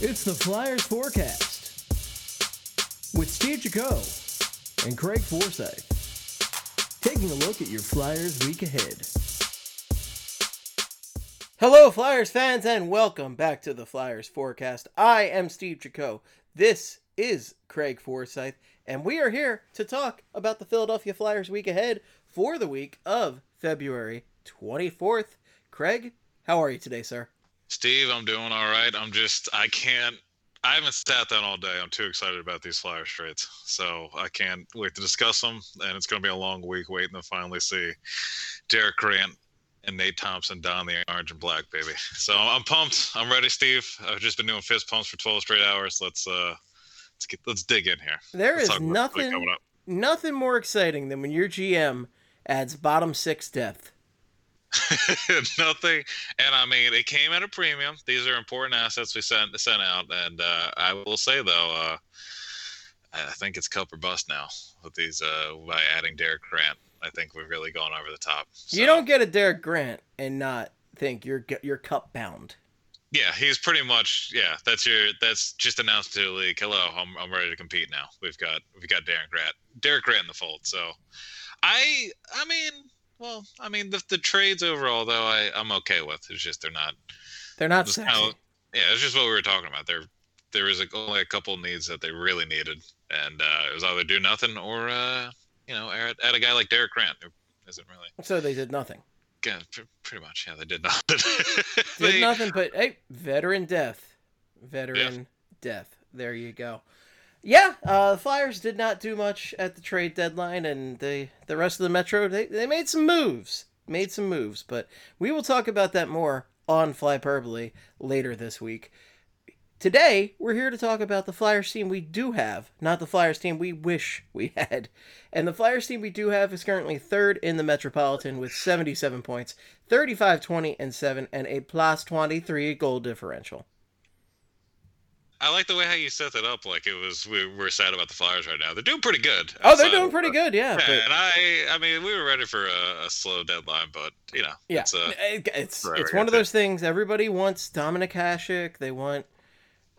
It's the Flyers Forecast with Steve Jaco and Craig Forsyth. Taking a look at your Flyers week ahead. Hello, Flyers fans, and welcome back to the Flyers Forecast. I am Steve Jaco. This is Craig Forsyth, and we are here to talk about the Philadelphia Flyers week ahead for the week of February 24th. Craig, how are you today, sir? Steve, I'm doing all right. I'm just, I can't, I haven't sat down all day. I'm too excited about these Flyers trades. So I can't wait to discuss them. And it's going to be a long week waiting to finally see Derek Grant and Nate Thompson don the orange and black, baby. So I'm pumped. I'm ready, Steve. I've just been doing fist pumps for 12 straight hours. Let's, uh, let's get, let's dig in here. There Let's is talk about what's coming nothing, nothing more exciting than when your GM adds bottom six depth. Nothing, and I mean it came at a premium. These are important assets we sent sent out, and uh, I will say though, uh, I think it's cup or bust now with these uh, by adding Derek Grant. I think we've really gone over the top. You don't get a Derek Grant and not think you're you're cup bound. Yeah, he's pretty much. Yeah, that's your. That's just announced to the league. Hello, I'm I'm ready to compete now. We've got we've got Derek Grant, Derek Grant in the fold. So, I I mean, well, I mean the the trades overall though I I'm okay with. It's just they're not They're not sexy. kinda- yeah, it's just what we were talking about. There, there was a, only a couple needs that they really needed, and uh, it was either do nothing or, uh, you know, add, add a guy like Derek Grant, who isn't really, So they did nothing. yeah, pr- pretty much, yeah, they did nothing. Did nothing but hey, veteran death, veteran death. There you go. Yeah, uh, the Flyers did not do much at the trade deadline, and the the rest of the Metro they, they made some moves, made some moves, but we will talk about that more on Flyperbole later this week. Today, we're here to talk about the Flyers team we do have, not the Flyers team we wish we had. And the Flyers team we do have is currently third in the Metropolitan with 77 points, 35 20 and 7, and a plus 23 goal differential. I like the way how you set that up. Like it was, we, we're sad about the Flyers right now. They're doing pretty good. Oh, they're doing pretty good, yeah. Yeah, But and I, I mean, we were ready for a, a slow deadline, but you know, yeah, it's uh, it- it's it's one of those things. Everybody wants Dominik Hasek. They want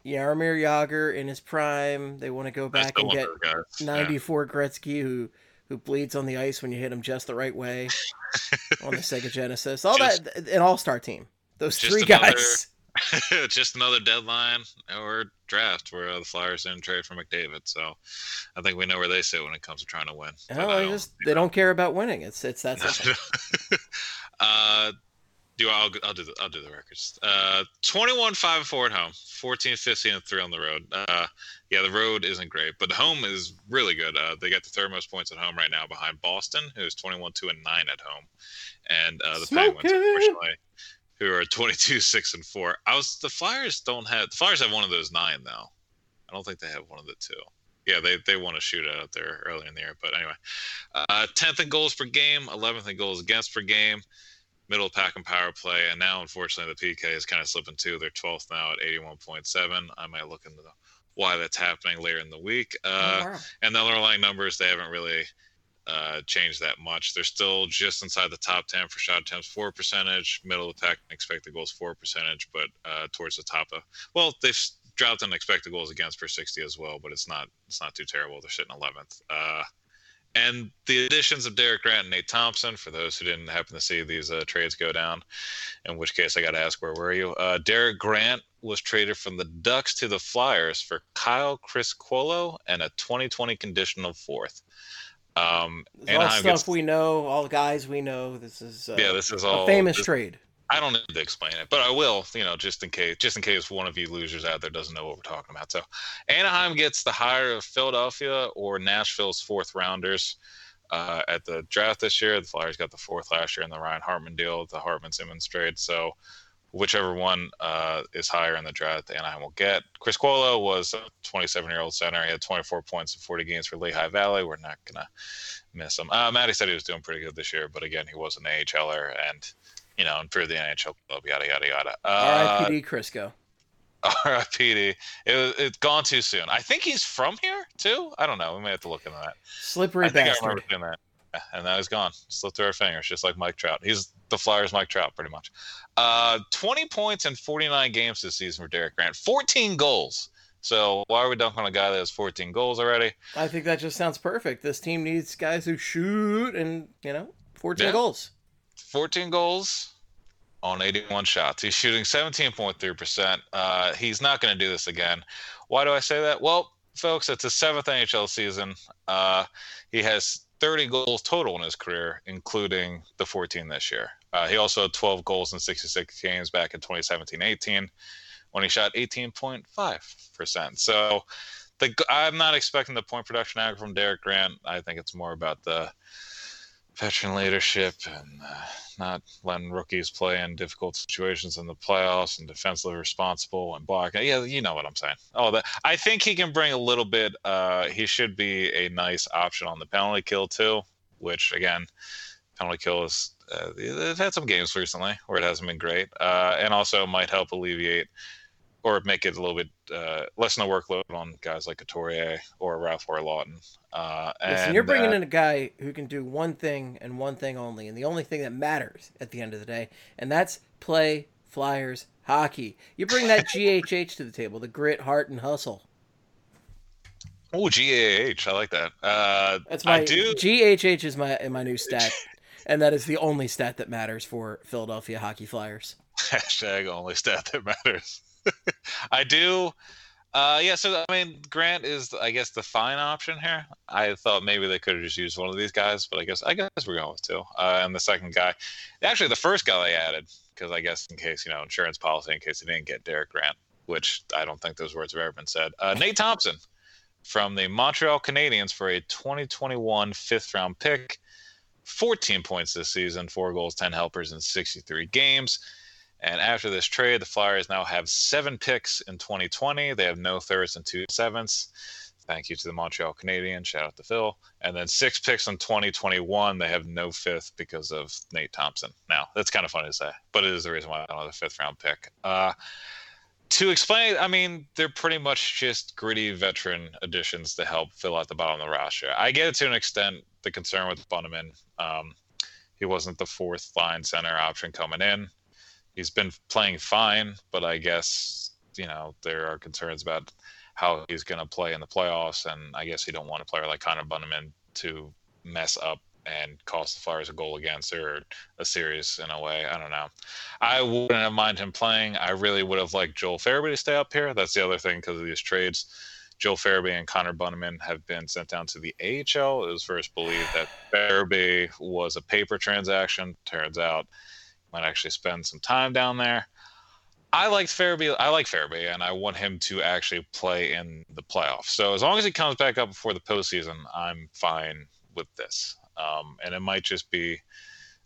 Jaromir Jagr in his prime. They want to go back and get those guys. Yeah. 94 Gretzky who who bleeds on the ice when you hit him just the right way on the Sega Genesis. All Just- that an all-star team. Those three another- guys. just another deadline or draft where uh, the Flyers didn't trade for McDavid. So I think we know where they sit when it comes to trying to win. Oh, don't- just they don't care about winning. It's it's that simple. uh, do I'll, I'll do the I'll do the records. Uh, 21 5 and 4 at home, 14 15 and 3 on the road. Uh, yeah, the road isn't great, but the home is really good. Uh, they got the third most points at home right now behind Boston, who's 21 2 and 9 at home, and uh, the Penguins, unfortunately, who are 22 6 and 4. I was the Flyers don't have the Flyers have one of those nine though. I don't think they have one of the two. Yeah, they, they won a shootout out there early in the year. But anyway, uh, 10th in goals per game, 11th in goals against per game, middle pack and power play. And now, unfortunately, the PK is kind of slipping too. They're 12th now at 81.7. I might look into the, why that's happening later in the week. Uh, Oh, wow. and the underlying numbers, they haven't really uh, changed that much. They're still just inside the top 10 for shot attempts, for percentage, middle of the pack, expected goals, for percentage, but uh, towards the top of, well, they've dropped in expected goals against per 60 as well, but it's not, it's not too terrible. They're sitting 11th. Uh, and the additions of Derek Grant and Nate Thompson, for those who didn't happen to see these uh, trades go down, in which case I got to ask, where were you? Uh, Derek Grant was traded from the Ducks to the Flyers for Kyle Criscuolo and a 2020 conditional fourth. Um, It's all Anaheim stuff gets- we know, all guys we know. This is uh, yeah, this is a all famous this- trade. I don't need to explain it, but I will, you know, just in case, just in case one of you losers out there doesn't know what we're talking about. So, Anaheim gets the hire of Philadelphia or Nashville's fourth rounders uh, at the draft this year. The Flyers got the fourth last year in the Ryan Hartman deal, the Hartman Simmonds trade. So, whichever one uh, is higher in the draft, the Anaheim will get. Criscuolo was a 27 year old center. He had 24 points in 40 games for Lehigh Valley. We're not gonna miss him. Uh, Matty said he was doing pretty good this year, but again, he was an AHLer and you know, improved the NHL club, yada yada yada. Uh, R.I.P.D. Crisco. R.I.P.D. It was it's gone too soon. I think he's from here too. I don't know. We may have to look into that. Slippery I think I bastard. remember seeing that. And now he's gone. Slipped through our fingers, just like Mike Trout. He's the Flyers' Mike Trout, pretty much. Uh, 20 points in 49 games this season for Derek Grant. 14 goals. So why are we dunking on a guy that has 14 goals already? I think that just sounds perfect. This team needs guys who shoot and, you know, 14 yeah. goals. 14 goals on 81 shots. He's shooting 17.3%. Uh, he's not going to do this again. Why do I say that? Well, folks, it's his seventh NHL season. Uh, he has 30 goals total in his career, including the 14 this year. Uh, he also had 12 goals in 66 games back in 2017 18 when he shot 18.5%. So the, I'm not expecting the point production from Derek Grant. I think it's more about the veteran leadership and uh, not letting rookies play in difficult situations in the playoffs and defensively responsible and block. Yeah, you know what I'm saying. Oh, that I think he can bring a little bit. Uh, he should be a nice option on the penalty kill too, which again, penalty kill is. Uh, they've had some games recently where it hasn't been great, uh, and also might help alleviate or make it a little bit uh, lessen the workload on guys like Couturier or Raffl or Laughton. Uh, Listen, you're bringing uh, in a guy who can do one thing and one thing only, and the only thing that matters at the end of the day, and that's play Flyers hockey. You bring that GHH to the table, the grit, heart, and hustle. Oh, GAH, I like that. Uh, that's my I do... GHH is my my new stat, and that is the only stat that matters for Philadelphia Hockey Flyers. Hashtag only stat that matters. I do. Uh, yeah, so I mean, Grant is, I guess, the fine option here. I thought maybe they could have just used one of these guys, but I guess I guess we're going with two. Uh, and the second guy, actually, the first guy they added, because I guess in case you know insurance policy, in case they didn't get Derek Grant, which I don't think those words have ever been said. Uh, Nate Thompson from the Montreal Canadiens for a 2021 fifth round pick, 14 points this season, four goals, 10 helpers in 63 games. And after this trade, the Flyers now have seven picks in 2020. They have no thirds and two sevenths. Thank you to the Montreal Canadiens. Shout out to Phil. And then six picks in 2021. They have no fifth because of Nate Thompson. Now, that's kind of funny to say, but it is the reason why I don't have a fifth round pick. Uh, to explain, I mean, they're pretty much just gritty veteran additions to help fill out the bottom of the roster. I get it to an extent, the concern with Bunnaman. Um, he wasn't the fourth line center option coming in he's been playing fine, but I guess you know there are concerns about how he's going to play in the playoffs, and I guess you don't want a player like Connor Bunnaman to mess up and cost the Flyers a goal against or a series in a way. I don't know. I wouldn't have mind him playing. I really would have liked Joel Farabee to stay up here. That's the other thing because of these trades. Joel Farabee and Connor Bunnaman have been sent down to the AHL. It was first believed that Farabee was a paper transaction. Turns out might actually spend some time down there. I like Farabee. I like Farabee, and I want him to actually play in the playoffs. So as long as he comes back up before the postseason, I'm fine with this. Um, and it might just be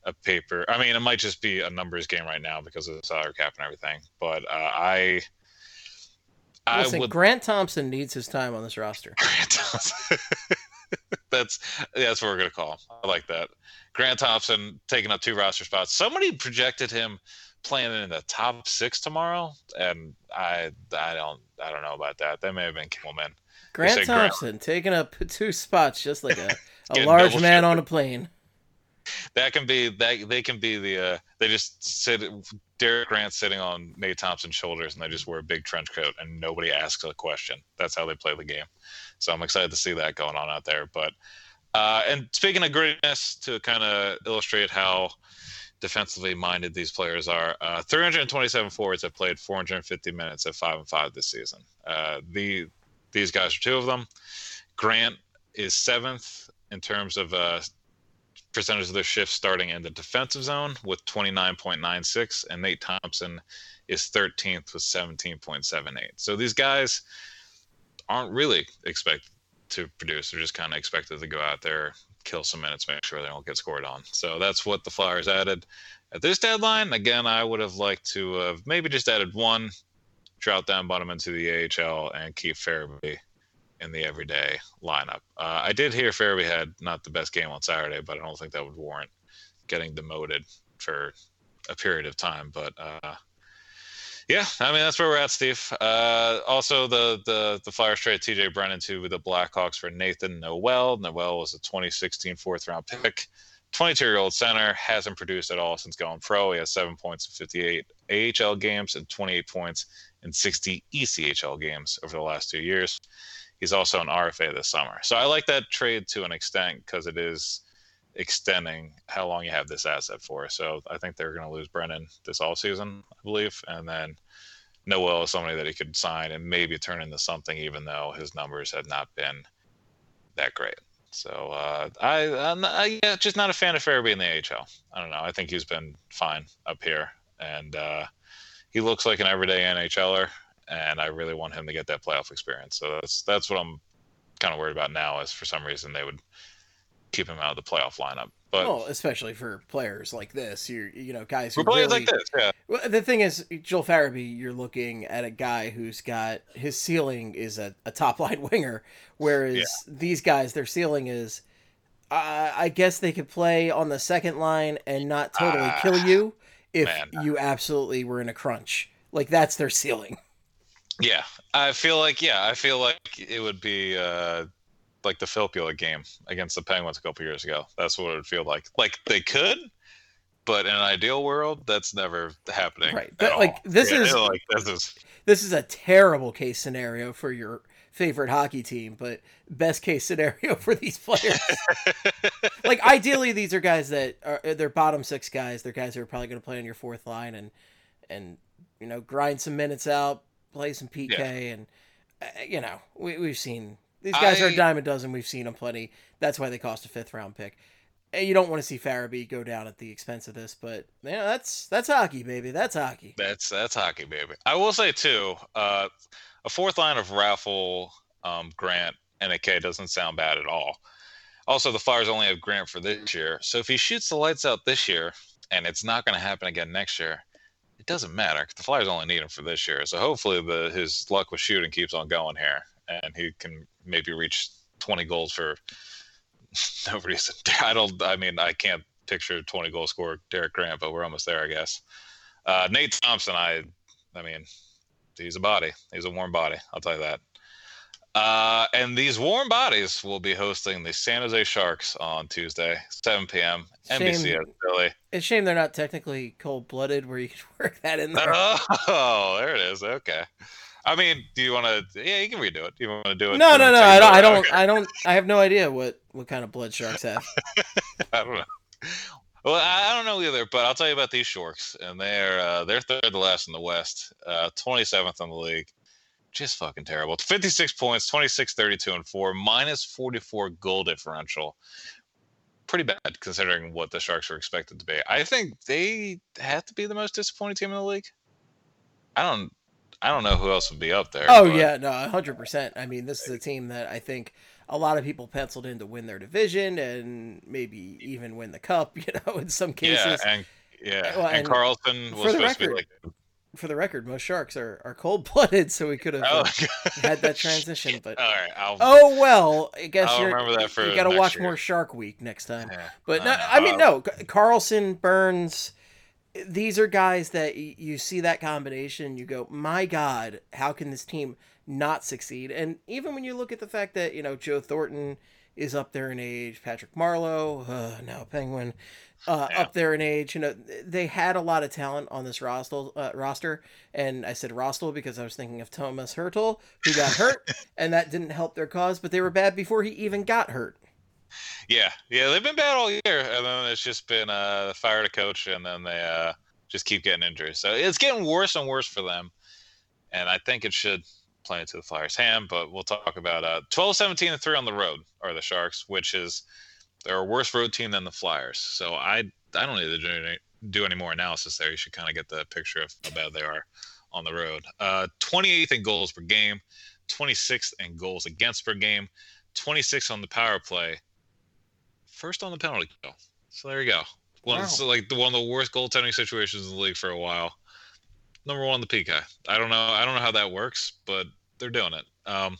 a paper. I mean, it might just be a numbers game right now because of the salary cap and everything. But uh, I, I Listen, would... Grant Thompson needs his time on this roster. Grant Thompson. That's yeah, that's what we're gonna call him. I like that. Grant Thompson taking up two roster spots. Somebody projected him playing in the top six tomorrow, and I I don't I don't know about that. That may have been Kimmelman. Grant Thompson Grant. taking up two spots, just like a, a large man on a plane. That can be that they can be the uh, they just sit Derek Grant sitting on Nate Thompson's shoulders and they just wear a big trench coat and nobody asks a question. That's how they play the game. So I'm excited to see that going on out there. But uh, and speaking of greatness, to kind of illustrate how defensively minded these players are, uh, 327 forwards have played 450 minutes at five and five this season. Uh, the these guys are two of them. Grant is seventh in terms of uh, percentage of their shifts starting in the defensive zone with 29.96, and Nate Thompson is 13th with 17.78. So these guys aren't really expected to produce. They're just kind of expected to go out there, kill some minutes, make sure they don't get scored on. So that's what the Flyers added at this deadline. Again, I would have liked to have maybe just added one, Trout down bottom into the AHL, and keep Farabee in the everyday lineup. Uh, I did hear Farabee had not the best game on Saturday, but I don't think that would warrant getting demoted for a period of time. But uh, Yeah, I mean that's where we're at, Steve. Uh, also, the the the Flyers trade T.J. Brennan to the Blackhawks for Nathan Noel. Noel was a 2016 fourth round pick. 22 year old center hasn't produced at all since going pro. He has seven points in 58 AHL games and 28 points in 60 ECHL games over the last two years. He's also an RFA this summer. So I like that trade to an extent because it is extending how long you have this asset for. So I think they're going to lose Brennan this all season, I believe, and then Noel is somebody that he could sign and maybe turn into something, even though his numbers had not been that great. So uh, I, I'm I, yeah, just not a fan of Farabee in the AHL. I don't know. I think he's been fine up here, and uh, he looks like an everyday NHLer, and I really want him to get that playoff experience. So that's that's what I'm kind of worried about now. Is for some reason they would keep him out of the playoff lineup. But well, especially for players like this, you're you know guys who players really, like this, yeah. Well, the thing is, Joel Farabee, you're looking at a guy who's got his ceiling is a, a top line winger, whereas Yeah. these guys, their ceiling is, uh, I guess they could play on the second line and not totally Ah, kill you if man. you absolutely were in a crunch. Like that's their ceiling. Yeah, I feel like yeah, I feel like it would be uh, like the Filppula game against the Penguins a couple years ago. That's what it would feel like. Like they could, but in an ideal world, that's never happening. Right, but, all. like, this Yeah, is- like this is This is a terrible case scenario for your favorite hockey team, but best case scenario for these players. like ideally, these are guys that are they're bottom six guys. They're guys who are probably going to play on your fourth line and and you know grind some minutes out, play some PK, and uh, you know we we've seen these guys are a dime a dozen. We've seen them plenty. That's why they cost a fifth round pick. And you don't want to see Farabee go down at the expense of this, but you know, that's that's hockey, baby. That's hockey. that's that's hockey, baby. I will say too, uh, a fourth line of Raffl, um, Grant, and AK doesn't sound bad at all. Also, the Flyers only have Grant for this year, so if he shoots the lights out this year, and it's not going to happen again next year, it doesn't matter. The Flyers only need him for this year, so hopefully the his luck with shooting keeps on going here, and he can maybe reach 20 goals for no reason. I don't. I mean, I can't picture 20 goal scorer Derek Grant, but we're almost there, I guess. Uh, Nate Thompson, I, I mean, he's a body. He's a warm body. I'll tell you that. Uh, and these warm bodies will be hosting the San Jose Sharks on Tuesday, 7 p.m. NBC Philly. It's a shame they're not technically cold blooded, where you could work that in there. Oh, there it is. Okay. I mean, do you want to? Yeah, you can redo it. Do you want to do it? No, no, no. I don't. I don't. Okay. I don't. I have no idea what what kind of blood sharks have. I don't know. Well, I I don't know either, but I'll tell you about these Sharks, and they're uh, they're third to last in the West, uh, 27th in the league. Just fucking terrible. 56 points, 26, 32, and four, minus 44 goal differential. Pretty bad considering what the Sharks are expected to be. I think they have to be the most disappointing team in the league. I don't, I don't know who else would be up there. Oh but- yeah, no, hundred percent. I mean, this is a team that I think a lot of people penciled in to win their division and maybe even win the cup. You know, in some cases. yeah, and yeah, Well, and, and Karlsson was supposed to be like, For the record, most sharks are, are cold blooded, so we could have oh, uh, had that transition. But All right, I'll, oh well, I guess I'll you're, remember that for you got to watch year. more Shark Week next time. Yeah, But no. I mean, Uh, no. Karlsson, Burns, these are guys that you see that combination, you go, my God, how can this team not succeed? And even when you look at the fact that you know Joe Thornton is up there in age, Patrick Marleau, uh, now Penguin, uh, Yeah. up there in age, you know, they had a lot of talent on this roster. Uh, roster, and I said Rostel because I was thinking of Thomas Hertl, who got hurt, and that didn't help their cause. But they were bad before he even got hurt. Yeah, yeah, they've been bad all year, and then it's just been uh, fired a coach, and then they uh, just keep getting injuries. So it's getting worse and worse for them, and I think it should play into the Flyers' hand. But we'll talk about uh, 12, 17, and three on the road are the Sharks, which is they're a worse road team than the Flyers. So I I don't need to do any, do any more analysis there. You should kind of get the picture of how bad they are on the road. Uh, 28th in goals per game, 26th in goals against per game, 26th on the power play first on the penalty kill. So there you go. One Wow. it's like the one of the worst goaltending situations in the league for a while. Number one, on the PK. I don't know. I don't know how that works, but they're doing it. Um,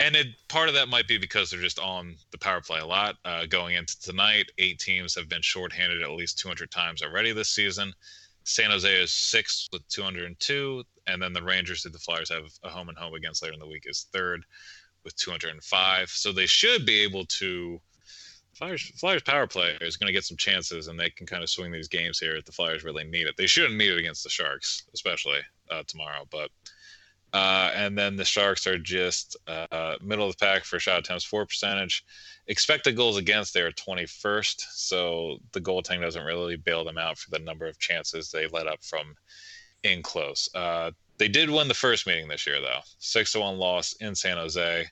and it part of that might be because they're just on the power play a lot. Uh, going into tonight, eight teams have been shorthanded at least 200 times already this season. San Jose is sixth with 202, and then the Rangers, who the Flyers have a home and home against later in the week, is third with 205. So they should be able to. Flyers Flyers power play is going to get some chances, and they can kind of swing these games here if the Flyers really need it. They shouldn't need it against the Sharks, especially uh, tomorrow. But uh, and then the Sharks are just uh, middle of the pack for shot attempts, for percentage. Expected goals against, they are 21st. So the goaltending doesn't really bail them out for the number of chances they let up from in close. Uh, they did win the first meeting this year, though. Six to one loss in San Jose.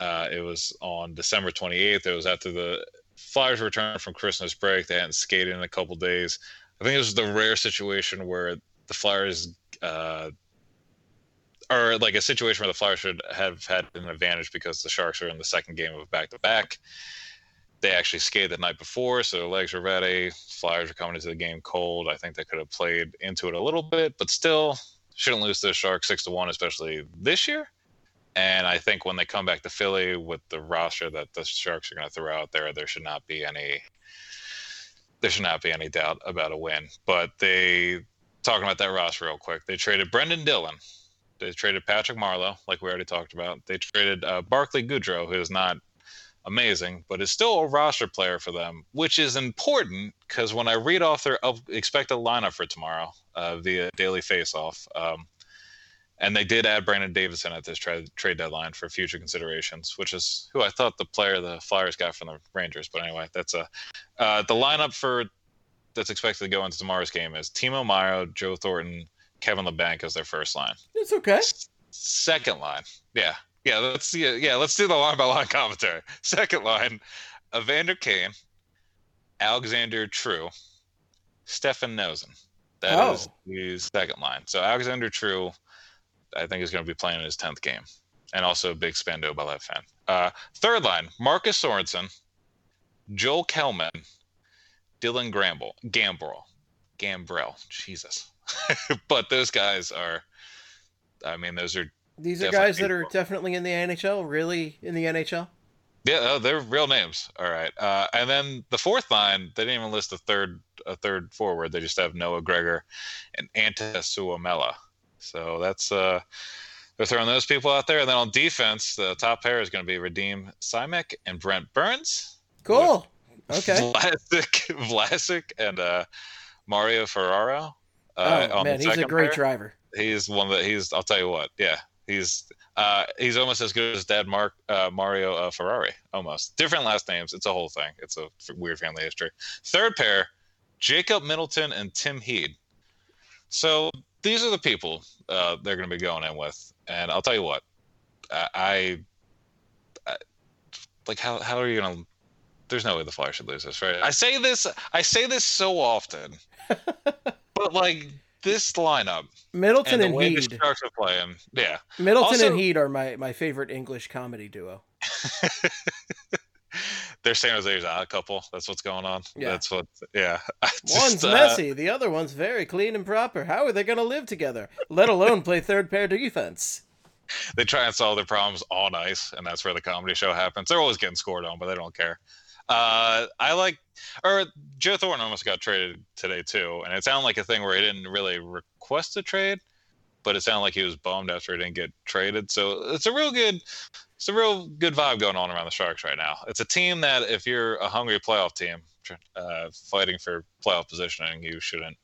Uh, it was on December 28th. It was after the Flyers returned from Christmas break. They hadn't skated in a couple days. I think it was the rare situation where the Flyers uh, or like a situation where the Flyers should have had an advantage because the Sharks are in the second game of back to back. They actually skated the night before, so their legs were ready. Flyers are coming into the game cold. I think they could have played into it a little bit, but still shouldn't lose to the Sharks six to one, especially this year. And I think when they come back to Philly with the roster that the Sharks are going to throw out there, there should not be any there should not be any doubt about a win. But they talking about that roster real quick. They traded Brendan Dillon, they traded Patrick Marleau, like we already talked about. They traded uh, Barclay Goodrow, who is not amazing, but is still a roster player for them, which is important because when I read off their expected lineup for tomorrow uh, via Daily Faceoff, um, and they did add Brandon Davidson at this trade trade deadline for future considerations, which is who I thought the player the Flyers got from the Rangers. But anyway, that's a uh, the lineup for that's expected to go into tomorrow's game is Timo Meier, Joe Thornton, Kevin Labanc as their first line. It's okay. second line, yeah, yeah. Let's see. Yeah, let's do the line by line commentary. Second line, Evander Kane, Alexander True, Stefan Noesen. That oh. is the second line. So Alexander True, I think is going to be playing in his tenth game, and also a big Spando by that fan. Uh, third line, Marcus Sorensen, Joel Kellman, Dylan Gramble, Gambrell, Gambrell. Jesus. but those guys are, I mean, those are. These are guys that are definitely in the NHL, really in the NHL. Yeah, oh, they're real names. All right, uh, and then the fourth line, they didn't even list a third a third forward. They just have Noah Gregor and Antti Suomela. So that's uh, they're throwing those people out there. And then on defense, the top pair is going to be Radim Simek and Brent Burns. Cool. Okay. Vlasic, Vlasic and uh, Mario Ferraro. Uh, oh man, he's a great pair. driver. He's one that he's. I'll tell you what. Yeah, he's uh, he's almost as good as Dad Mark uh, Mario uh, Ferrari. Almost different last names. It's a whole thing. It's a weird family history. Third pair, Jacob Middleton and Tim Heed. So these are the people uh, they're going to be going in with, and I'll tell you what, I, I like how how are you going to? There's no way the Flyers should lose this, right? I say this. I say this so often. but like this lineup, Middleton and, the and Heed. are playing, yeah. Middleton also, and Heed are my my favorite English comedy duo. They're San Jose's odd couple. That's what's going on. Yeah. That's what. Yeah. Just, one's uh, messy. The other one's very clean and proper. How are they going to live together? Let alone play third pair defense. They try and solve their problems on ice, and that's where the comedy show happens. They're always getting scored on, but they don't care. Uh, I like, or Joe Thornton almost got traded today too, and it sounded like a thing where he didn't really request a trade, but it sounded like he was bummed after he didn't get traded. So it's a real good, it's a real good vibe going on around the Sharks right now. It's a team that if you're a hungry playoff team uh, fighting for playoff positioning, you shouldn't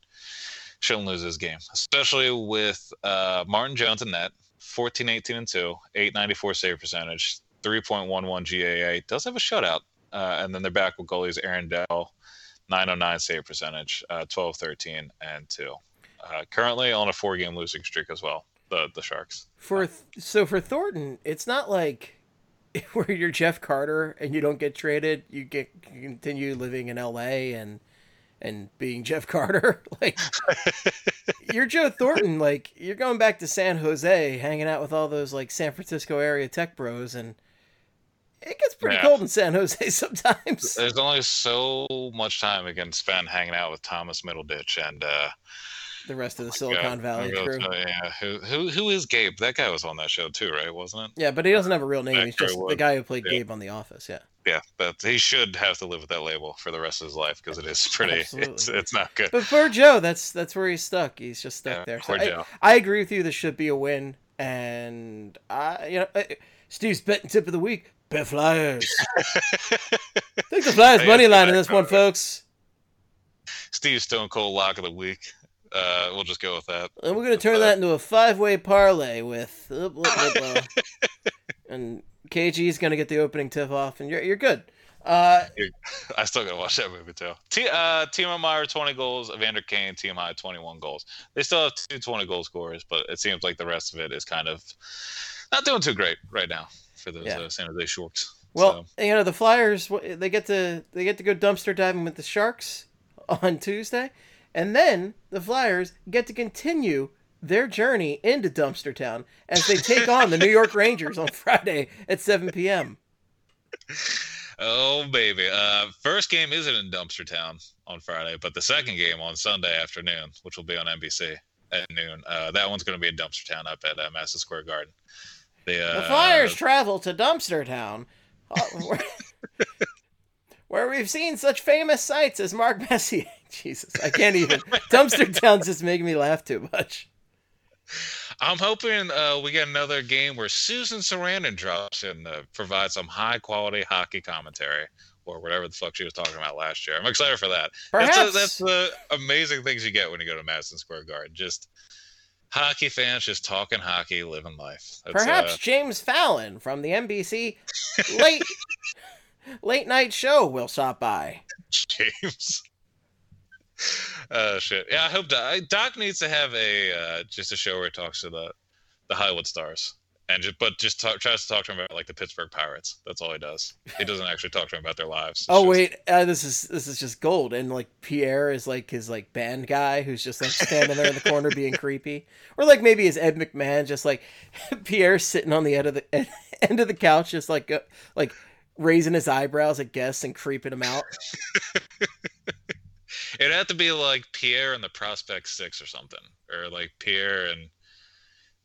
shouldn't lose this game, especially with uh, Martin Jones in net, 14, 18, and 2, 894 save percentage, 3.11 GAA. Does have a shutout uh, and then they're back with goalies Aaron Dell, 909 save percentage, uh, 12, 13, and 2. Uh, currently on a four game losing streak as well, the, the Sharks. For th- So for Thornton, it's not like where you're Jeff Carter and you don't get traded, you get you continue living in LA and and being Jeff Carter. like you're Joe Thornton, like you're going back to San Jose, hanging out with all those like San Francisco area tech bros and it gets pretty yeah. cold in San Jose sometimes. There's only so much time we can spend hanging out with Thomas Middleditch and uh, the rest of the Silicon Valley crew. yeah, who, who who is Gabe? That guy was on that show too, right? Wasn't it? Yeah, but he doesn't have a real name. He's just the guy who played yeah. Gabe on The Office. Yeah. yeah, but he should have to live with that label for the rest of his life because it is pretty. It's, it's not good. But for Joe, that's that's where he's stuck. He's just stuck Yeah, there. So I, Joe. I agree with you. This should be a win, and I, you know, uh, Steve's betting tip of the week: bet Flyers. Take the Flyers money line in this one, folks. Steve's Stone Cold lock of the week. Uh, we'll just go with that. And we're gonna turn that into a five-way parlay with, uh, and KG's gonna get the opening tip off, and you're you're good. Uh, I still gotta watch that movie too. T- uh, Timo Meier 20 goals, Evander Kane, TMI 21 goals. They still have two 20 goal scorers, but it seems like the rest of it is kind of not doing too great right now for those Yeah. uh, San Jose Sharks. well, So, you know the Flyers they get to they get to go dumpster diving with the Sharks on Tuesday, and then the Flyers get to continue their journey into Dumpster Town as they take on the New York Rangers on Friday at 7 p.m. oh baby, uh, first game isn't in Dumpster Town on Friday, but the second game on Sunday afternoon, which will be on NBC at noon. Uh, that one's going to be in Dumpster Town up at uh, Madison Square Garden. The, uh, The Flyers travel to Dumpster Town, uh, where, where we've seen such famous sights as Mark Messier. Jesus, I can't even. Dumpster Town's just making me laugh too much. I'm hoping uh, we get another game where Susan Sarandon drops in to provide some high quality hockey commentary or whatever the fuck she was talking about last year. I'm excited for that. Perhaps That's, a, that's the amazing things you get when you go to Madison Square Garden. Just hockey fans just talking hockey, living life. That's, Perhaps uh, James Fallon from the NBC late late night show will stop by. James. Oh shit! Yeah, I hope Doc, Doc needs to have a uh, just a show where he talks to the the Hollywood stars, and just but just talk, tries to talk to them about like the Pittsburgh Pirates. That's all he does. He doesn't actually talk to them about their lives. It's Oh just- wait, uh, this is this is just gold, and like Pierre is like his like band guy who's just like standing there in the corner being creepy, or like maybe is Ed McMahon just like Pierre sitting on the end of the end of the couch, just like uh, like raising his eyebrows at guests and creeping them out. It'd have to be like Pierre and the Prospect Six or something, or like Pierre and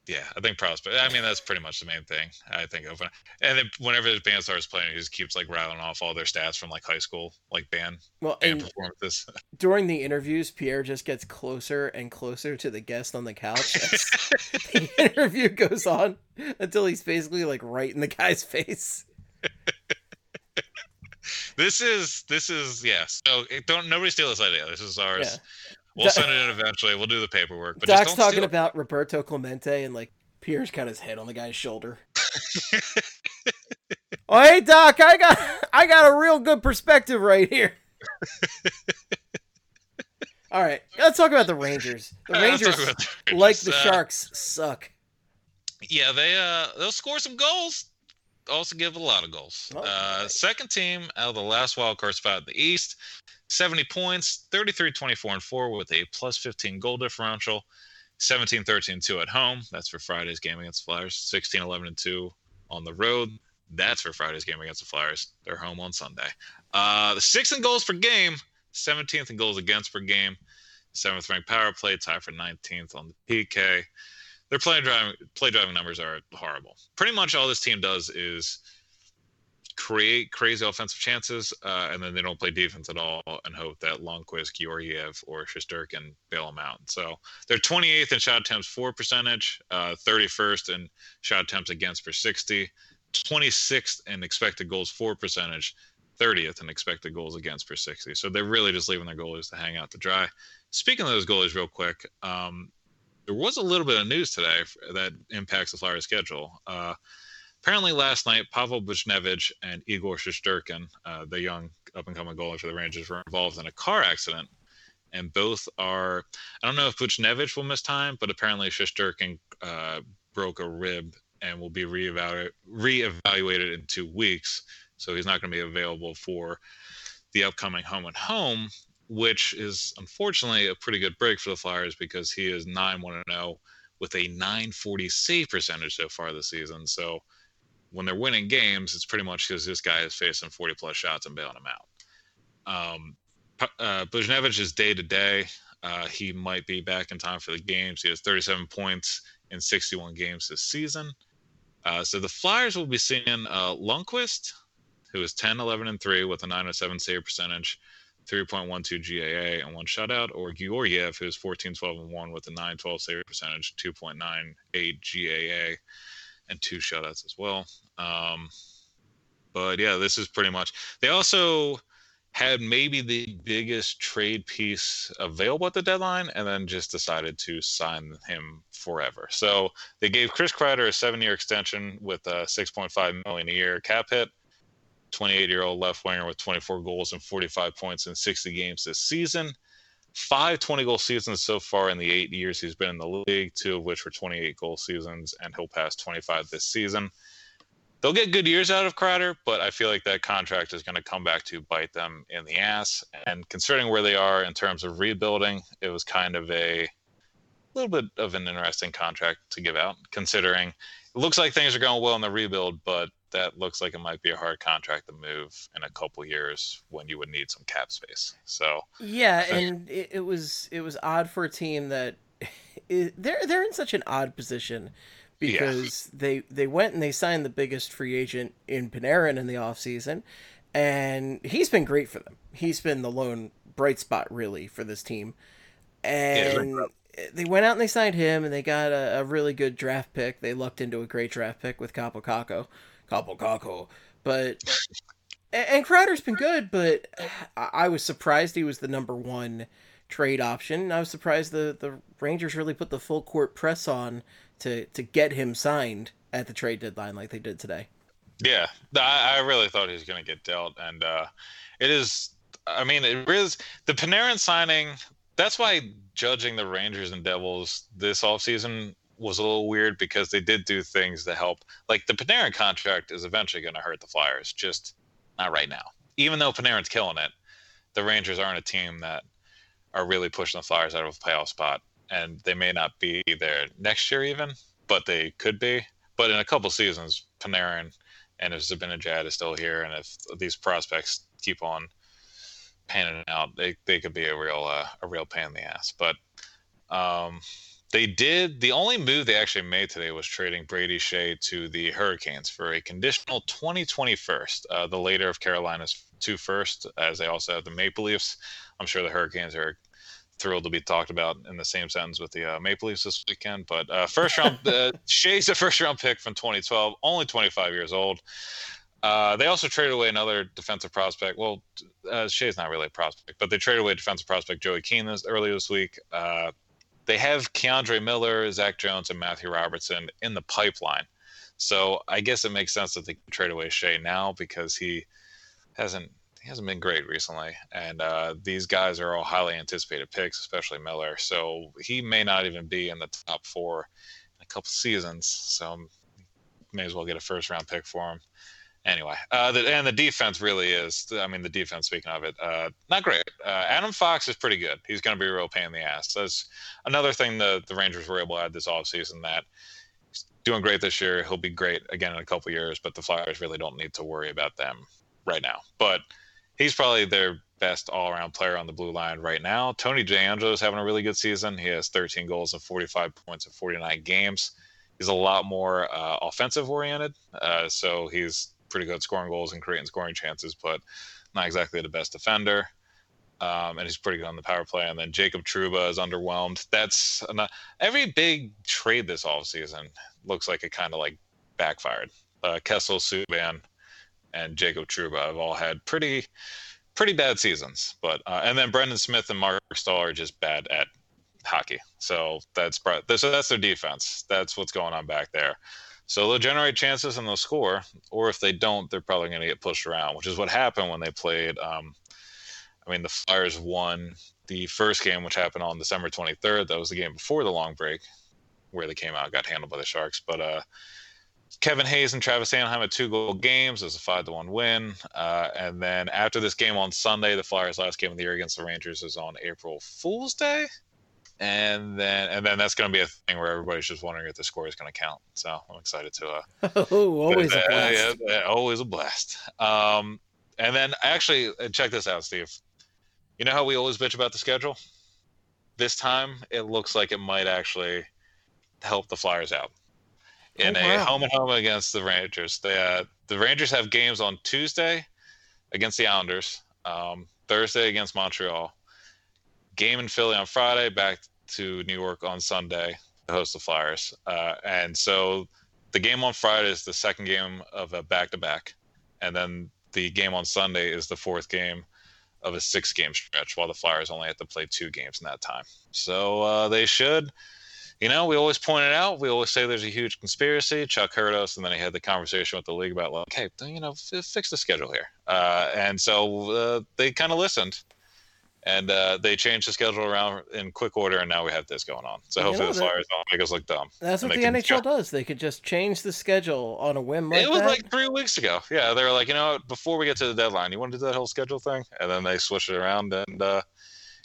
yeah, I think Prospect. I mean, that's pretty much the main thing I think of. And then whenever the band starts playing, he just keeps like rattling off all their stats from like high school, like band Well, band and performances. during the interviews, Pierre just gets closer and closer to the guest on the couch. the interview goes on until he's basically like right in the guy's face. This is this is yes. So it- don't nobody steal this idea. This is ours. Yeah. We'll send it in eventually. We'll do the paperwork. But Doc's just don't talking about Roberto Clemente and like Pierre's got his head on the guy's shoulder. oh hey Doc, I got I got a real good perspective right here. All right, let's talk about the Rangers. The Rangers, the like the Uh, Sharks, suck. Yeah, they uh they'll score some goals. Also give a lot of goals. Oh, uh, right. second team out of the last wild card spot in the East, 70 points, 33 24 and 4 with a plus 15 goal differential, 17 13 2 at home. That's for Friday's game against the Flyers. 16 11 and 2 on the road. That's for Friday's game against the Flyers. They're home on Sunday. Uh, the sixth in goals per game, 17th in goals against per game, seventh ranked power play, tied for 19th on the PK their play driving play driving numbers are horrible. Pretty much all this team does is create crazy offensive chances, uh, and then they don't play defense at all and hope that Lundqvist, Georgiev, or Shuster can bail them out. So they're 28th in shot attempts for percentage, uh, 31st in shot attempts against per 60, 26th in expected goals for percentage, 30th in expected goals against per 60. So they're really just leaving their goalies to hang out to dry. Speaking of those goalies, real quick, um, there was a little bit of news today that impacts the Flyers' schedule. Uh, apparently, last night, Pavel Buchnevich and Igor Shesterkin, uh, the young up and coming goalie for the Rangers, were involved in a car accident. And both are, I don't know if Buchnevich will miss time, but apparently Shesterkin uh, broke a rib and will be reevalu- reevaluated in two weeks. So he's not going to be available for the upcoming home and home which is unfortunately a pretty good break for the Flyers because he is 9 1 0 with a 940 save percentage so far this season. So when they're winning games, it's pretty much because this guy is facing 40 plus shots and bailing them out. Um, uh, is day to day. Uh, He might be back in time for the games. He has 37 points in 61 games this season. Uh, so the Flyers will be seeing uh, Lundqvist, who is 10, 11, and 3 with a 907 save percentage, 3.12 GAA, and one shutout, or Georgiev, who's 14, 12, and 1 with a 912 save percentage, 2.98 GAA, and two shutouts as well. Um, but yeah, this is pretty much. They also had maybe the biggest trade piece available at the deadline and then just decided to sign him forever. So they gave Chris Kreider a seven-year extension with a 6.5 million a year cap hit. 28-year-old left winger with 24 goals and 45 points in 60 games this season. Five 20 goal seasons so far in the eight years he's been in the league, two of which were 28 goal seasons, and he'll pass 25 this season they'll get good years out of Kreider, but I feel like that contract is going to come back to bite them in the ass. And considering where they are in terms of rebuilding, it was kind of a little bit of an interesting contract to give out, considering it looks like things are going well in the rebuild, but that looks like it might be a hard contract to move in a couple years when you would need some cap space. So yeah, and it, it was it was odd for a team that it, they're they're in such an odd position because yeah. they they went and they signed the biggest free agent in Panarin in the offseason and he's been great for them. He's been the lone bright spot really for this team. And yeah, they went out and they signed him and they got a, a, really good draft pick. They lucked into a great draft pick with Kaapo Kakko. Kaapo Kakko. But and, Kreider's been good, but I, I was surprised he was the number one trade option. I was surprised the, the Rangers really put the full court press on to to get him signed at the trade deadline like they did today. Yeah, I, I really thought he was going to get dealt, and uh, it is. I mean, it is the Panarin signing. That's why judging the Rangers and Devils this offseason was a little weird because they did do things to help. Like the Panarin contract is eventually going to hurt the Flyers, just not right now. Even though Panarin's killing it, the Rangers aren't a team that are really pushing the Flyers out of a playoff spot and they may not be there next year even, but they could be. But in a couple seasons, Panarin and if Zibanejad is still here, and if these prospects keep on panning out, they, they could be a real uh, a real pain in the ass. But um, they did the only move they actually made today was trading Brady Skjei to the Hurricanes for a conditional 2020 first, uh, the later of Carolina's two first, as they also have the Maple Leafs. I'm sure the Hurricanes are thrilled to be talked about in the same sentence with the uh, Maple Leafs this weekend. But uh, first round, uh, Skjei's a first round pick from 2012, only 25 years old. Uh, they also traded away another defensive prospect. Well, uh, Skjei's not really a prospect, but they traded away defensive prospect Joey Keane this, earlier this week. Uh, they have K'Andre Miller, Zach Jones, and Matthew Robertson in the pipeline. So I guess it makes sense that they trade away Skjei now because he hasn't he hasn't been great recently, and uh, these guys are all highly anticipated picks, especially Miller. So he may not even be in the top four in a couple seasons. So may as well get a first round pick for him. Anyway, uh, the, and the defense really is. I mean, the defense. Speaking of it, uh, not great. Uh, Adam Fox is pretty good. He's going to be a real pain in the ass. That's another thing the the Rangers were able to add this offseason that he's doing great this year. He'll be great again in a couple years, but the Flyers really don't need to worry about them right now. But he's probably their best all around player on the blue line right now. Tony DeAngelo is having a really good season. He has 13 goals and 45 points in 49 games. He's a lot more uh, offensive oriented, uh, so he's pretty good scoring goals and creating scoring chances, but not exactly the best defender. Um, and he's pretty good on the power play. And then Jacob Trouba is underwhelmed. That's every big trade this offseason looks like it kind of like backfired. Uh, Kessel, Subban, and Jacob Trouba have all had pretty pretty bad seasons. But uh, and then Brendan Smith and Marc Staal are just bad at hockey. So that's so that's their defense. That's what's going on back there. So they'll generate chances and they'll score, or if they don't, they're probably going to get pushed around, which is what happened when they played. Um, I mean, the Flyers won the first game, which happened on December 23rd. That was the game before the long break, where they came out, got handled by the Sharks. But uh, Kevin Hayes and Travis Sanheim had two goal games. It was a five to one win. Uh, and then after this game on Sunday, the Flyers' last game of the year against the Rangers is on April Fool's Day. And then and then that's going to be a thing where everybody's just wondering if the score is going to count. So I'm excited to. Uh, oh, always a blast. Yeah, yeah, always a blast. Um, and then actually, uh, check this out, Steve. You know how we always bitch about the schedule? This time, it looks like it might actually help the Flyers out in Oh, a home and home against the Rangers. They uh, the Rangers have games on Tuesday against the Islanders, um, Thursday against Montreal, game in Philly on Friday, back to New York on Sunday to host the Flyers. Uh, and so the game on Friday is the second game of a back to back, and then the game on Sunday is the fourth game of a six game stretch, while the Flyers only have to play two games in that time. So uh, they should you know, we always point it out. We always say there's a huge conspiracy. Chuck heard us, and then he had the conversation with the league about, like, hey, you know, f- fix the schedule here. Uh, and so uh, they kind of listened, and uh, they changed the schedule around in quick order, and now we have this going on. So You hopefully know the Flyers don't make us look dumb. That's what the NHL does. They could just change the schedule on a whim like it was that. like three weeks ago. Yeah, they were like, you know what, before we get to the deadline, you want to do that whole schedule thing? And then they switched it around, and uh,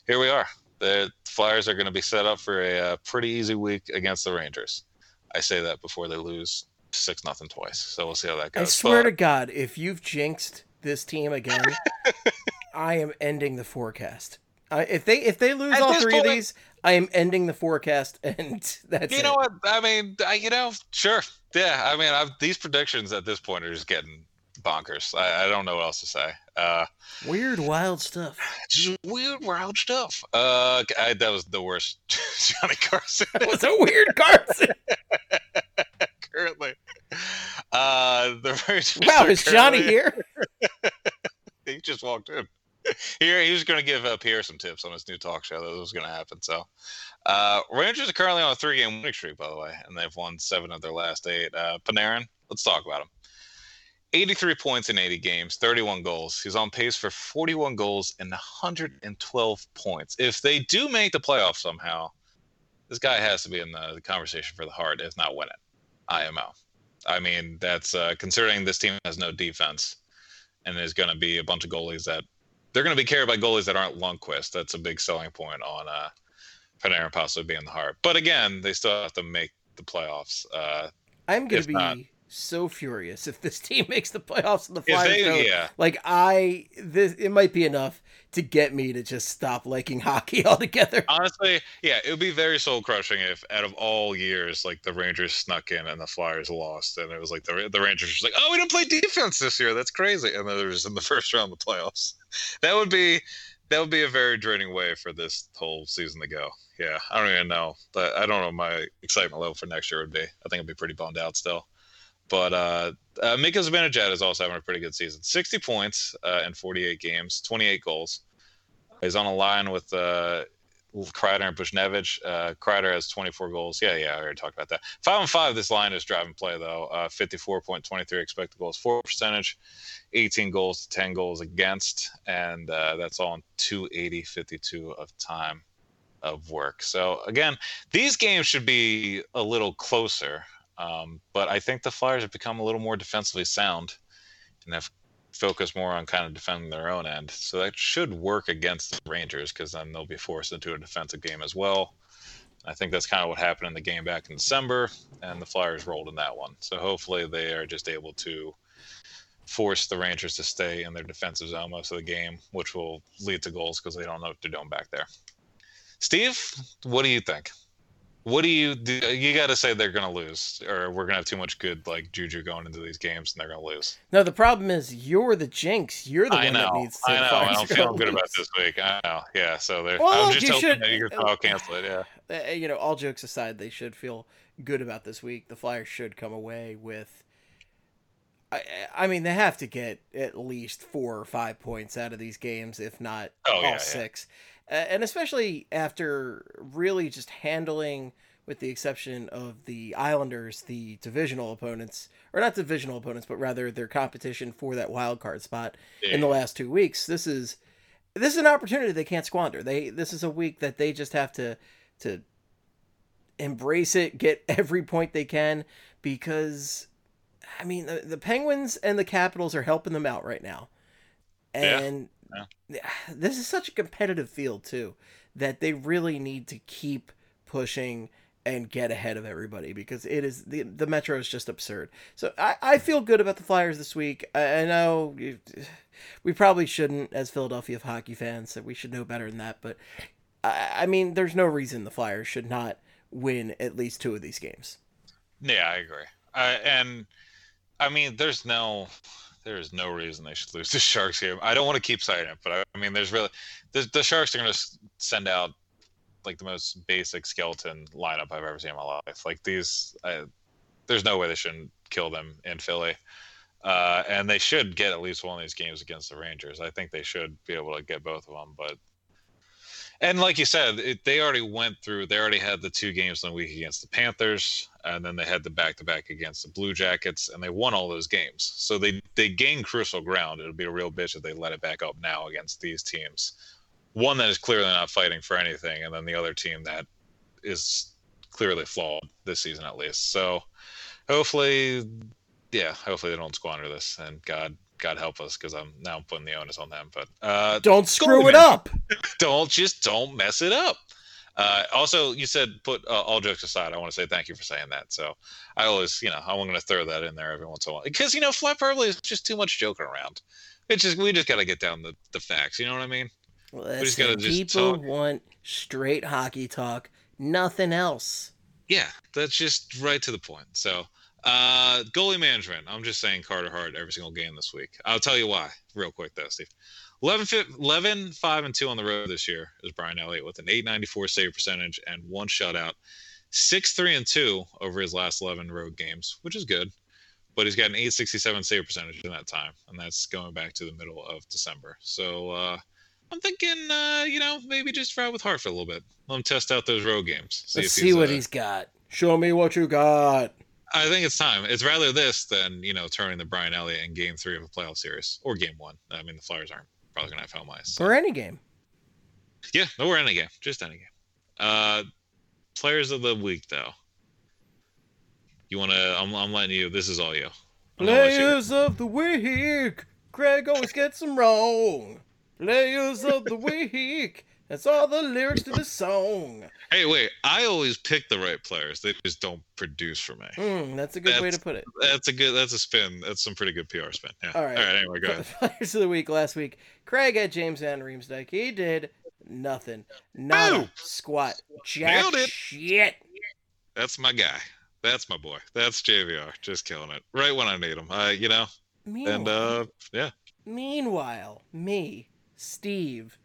here we are. The Flyers are going to be set up for a uh, pretty easy week against the Rangers. I say that before they lose six nothing twice. So we'll see how that goes. I swear But to God, if you've jinxed this team again, I am ending the forecast. I if they if they lose At all three of these, I am ending the forecast, and that's you it. know what? I mean, I, you know, sure. Yeah, I mean, I've, these predictions at this point are just getting bonkers. I, I don't know what else to say. Uh, Weird, wild stuff. just weird, wild stuff. Uh, I, that was the worst Johnny Carson. That was a weird Carson. currently. Uh, the Wow, is Johnny here? He just walked in. Here, he was going to give uh, Pierre some tips on his new talk show. That was going to happen. So, uh, Rangers are currently on a three-game winning streak, by the way, and they've won seven of their last eight. Uh, Panarin, let's talk about him. 83 points in 80 games, 31 goals. He's on pace for 41 goals and 112 points. If they do make the playoffs somehow, this guy has to be in the, the conversation for the Hart, if not win it. IMO. I mean, that's uh, considering this team has no defense, and there's going to be a bunch of goalies that they're going to be carried by goalies that aren't Lundqvist. That's a big selling point on uh, Panarin possibly being the Hart. But again, they still have to make the playoffs. Uh, I'm gonna be not- so furious if this team makes the playoffs and the Flyers they, yeah, Like I, this it might be enough to get me to just stop liking hockey altogether. honestly, yeah, it would be very soul crushing if out of all years, like the Rangers snuck in and the Flyers lost, and it was like the the Rangers was like, oh, we didn't play defense this year. That's crazy, and then they're just in the first round of the playoffs. That would be that would be a very draining way for this whole season to go. Yeah, I don't even know, but I don't know my excitement level for next year would be. I think I'd be pretty bummed out still. But uh, uh, Mika Zibanejad is also having a pretty good season. 60 points uh, in 48 games, 28 goals. He's on a line with uh, Kreider and Buchnevich. Uh, Kreider has 24 goals. Yeah, yeah, I already talked about that. Five on five, this line is driving play though. Uh, 54.23 expected goals, four percentage, 18 goals to 10 goals against, and uh, that's all in 280, 52 of time of work. So again, these games should be a little closer. Um, but I think the Flyers have become a little more defensively sound and have focused more on kind of defending their own end. So that should work against the Rangers because then they'll be forced into a defensive game as well. I think that's kind of what happened in the game back in December, and the Flyers rolled in that one. So hopefully they are just able to force the Rangers to stay in their defensive zone most of the game, which will lead to goals because they don't know what they're doing back there. Steve, what do you think? What do you do? You got to say they're going to lose, or we're going to have too much good like juju going into these games, and they're going to lose. No, the problem is you're the jinx. You're the I one that needs to. I know. Are feeling gonna good about this week. I know. Yeah. So they're. Well, I'm just you hoping should- that you can cancel it. Yeah. Uh, you know, all jokes aside, they should feel good about this week. The Flyers should come away with. I, I mean, they have to get at least four or five points out of these games, if not Oh, all yeah, yeah. six. Uh, Uh, and especially after really just handling, with the exception of the Islanders, the divisional opponents, or not divisional opponents, but rather their competition for that wild card spot in the last two weeks. This is this is an opportunity they can't squander. They this is a week that they just have to to embrace it, get every point they can because I mean the, the Penguins and the Capitals are helping them out right now. This is such a competitive field too that they really need to keep pushing and get ahead of everybody because it is the the metro is just absurd. So I, I feel good about the Flyers this week. I, I know you, we probably shouldn't as Philadelphia hockey fans that we should know better than that, but I, I mean there's no reason the Flyers should not win at least two of these games. Yeah, I agree. And I mean, there's no, there is no reason they should lose the Sharks game. I don't want to keep citing it, but I, I mean, there's really, the, the Sharks are going to send out like the most basic skeleton lineup I've ever seen in my life. Like these, I, there's no way they shouldn't kill them in Philly. Uh, and they should get at least one of these games against the Rangers. I think they should be able to get both of them. But and like you said, it, they already went through. They already had the two games in the week against the Panthers, and then they had the back to back against the Blue Jackets, and they won all those games. So they they gained crucial ground. It'll be a real bitch if they let it back up now against these teams. One that is clearly not fighting for anything, and then the other team that is clearly flawed this season at least. So hopefully yeah, hopefully they don't squander this, and God, God help us, because I'm now putting the onus on them. But uh, don't screw it up. don't just don't mess it up. Uh, also, you said put uh, all jokes aside. I want to say thank you for saying that. So I always, you know, I'm going to throw that in there every once in a while because you know, flat hyperbole is just too much joking around. It's just we just got to get down the, the facts. You know what I mean? We just gotta just people talk. want straight hockey talk, nothing else. Yeah, that's just right to the point. So uh, goalie management. I'm just saying Carter Hart every single game this week. I'll tell you why, real quick, though, Steve. 11, 11 5 and 2 on the road this year is Brian Elliott with an 894 save percentage and one shutout. 6 3 and 2 over his last 11 road games, which is good. But he's got an 867 save percentage in that time, and that's going back to the middle of December. So uh, I'm thinking, uh, you know, maybe just ride with Hart for a little bit. Let him test out those road games. See Let's see what uh, he's got. Show me what you got. I think it's time. It's rather this than you know turning the Brian Elliott in Game Three of a playoff series or Game One. I mean, the Flyers aren't probably to have home ice. So. Or any game. Yeah, no, we're any game, just any game. Uh, players of the week, though. You want to? I'm, I'm letting you. This is all you. Players of the week. Craig always gets them wrong. Players of the week. That's all the lyrics to the song. Hey, wait! I always pick the right players. They just don't produce for me. Mm, that's a good that's, way to put it. That's a good. That's a spin. That's some pretty good PR spin. Yeah. All right. All right. Anyway, go ahead. Players of the week last week. Craig had James Van Riemsdyk. He did nothing. Not a squat. Jack Nailed it. shit. That's my guy. That's my boy. That's JVR. Just killing it. Right when I need him. Uh, you know. Meanwhile, and uh, yeah. Meanwhile, me, Steve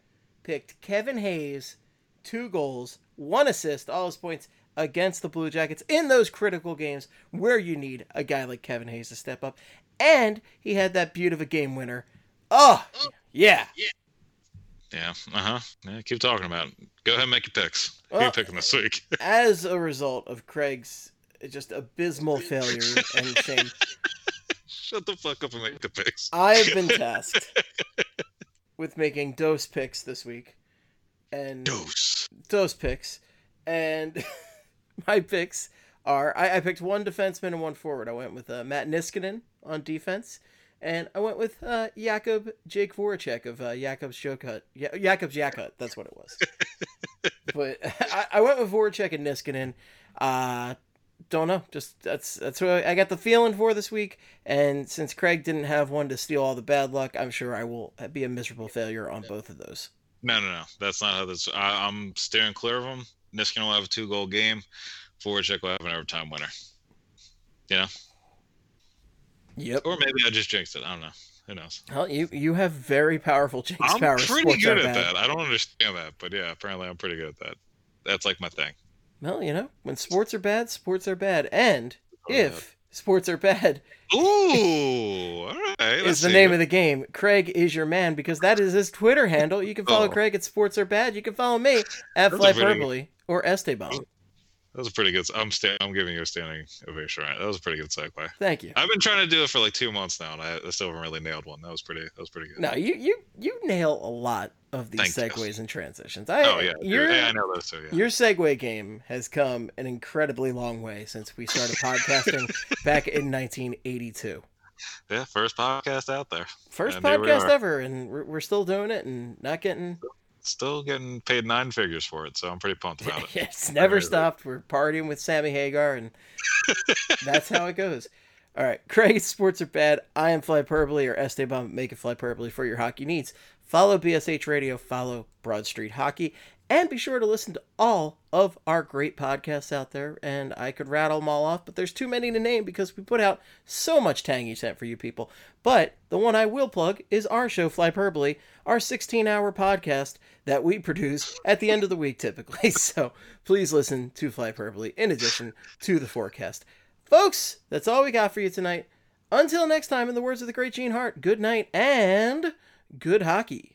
picked Kevin Hayes, two goals, one assist, all his points against the Blue Jackets in those critical games where you need a guy like Kevin Hayes to step up. And he had that beauty of a game winner. Oh, yeah. Yeah. Uh huh. Yeah, keep talking about it. Go ahead and make your picks. Who well, are you picking this week? as a result of Craig's just abysmal failure and shame. Shut the fuck up and make the picks. I have been tasked with making dose picks this week, and dose dose picks, and my picks are I, I, picked one defenseman and one forward. I went with uh, Matt Niskanen on defense, and I went with uh, Jakub Jake Voracek of uh, Jakob's Joke Ja- Jakob's Yakut. That's what it was. but I, I, went with Voracek and Niskanen. Uh, don't know. Just that's that's what I got the feeling for this week. And since Craig didn't have one to steal all the bad luck, I'm sure I will be a miserable failure on both of those. No, no, no. That's not how this. I, am steering clear of them. Niskin will have a two goal game. Voracek will have an overtime winner. You know. Yep. Or maybe I just jinxed it. I don't know. Who knows? Well, you you have very powerful jinx I'm powers. I'm pretty good at that. I don't understand that, but yeah, apparently I'm pretty good at that. That's like my thing. Well, you know, when sports are bad, sports are bad. And oh, if sports are bad, ooh, all right, is the name of the game. Craig is your man because that is his Twitter handle. You can follow oh. Craig at Sports Are Bad. You can follow me at Flyperbole or Esteban. That was a pretty good. I'm sta- I'm giving you a standing ovation. Right? That was a pretty good segue. Thank you. I've been trying to do it for like two months now, and I, I still haven't really nailed one. That was pretty. That was pretty good. No, you you you nail a lot of these Thank segues you. and transitions. I, oh yeah, your, yeah, I know those too. Yeah. Your segue game has come an incredibly long way since we started podcasting back in 1982. Yeah, first podcast out there. First and podcast ever, and we're, we're still doing it and not getting still getting paid nine figures for it, so I'm pretty pumped about it. it's never stopped. We're partying with Sammy Hagar, and that's how it goes. All right, Craig, sports are bad. I am Fly Flyperbole or Esteban, make it Fly Flyperbole for your hockey needs. Follow BSH Radio, follow Broad Street Hockey, And be sure to listen to all of our great podcasts out there. And I could rattle them all off, but there's too many to name because we put out so much tangy scent for you people. But the one I will plug is our show, Flyperbole, our 16 hour podcast that we produce at the end of the week typically. So please listen to Flyperbole in addition to the forecast. Folks, that's all we got for you tonight. Until next time, in the words of the great Gene Hart, good night and good hockey.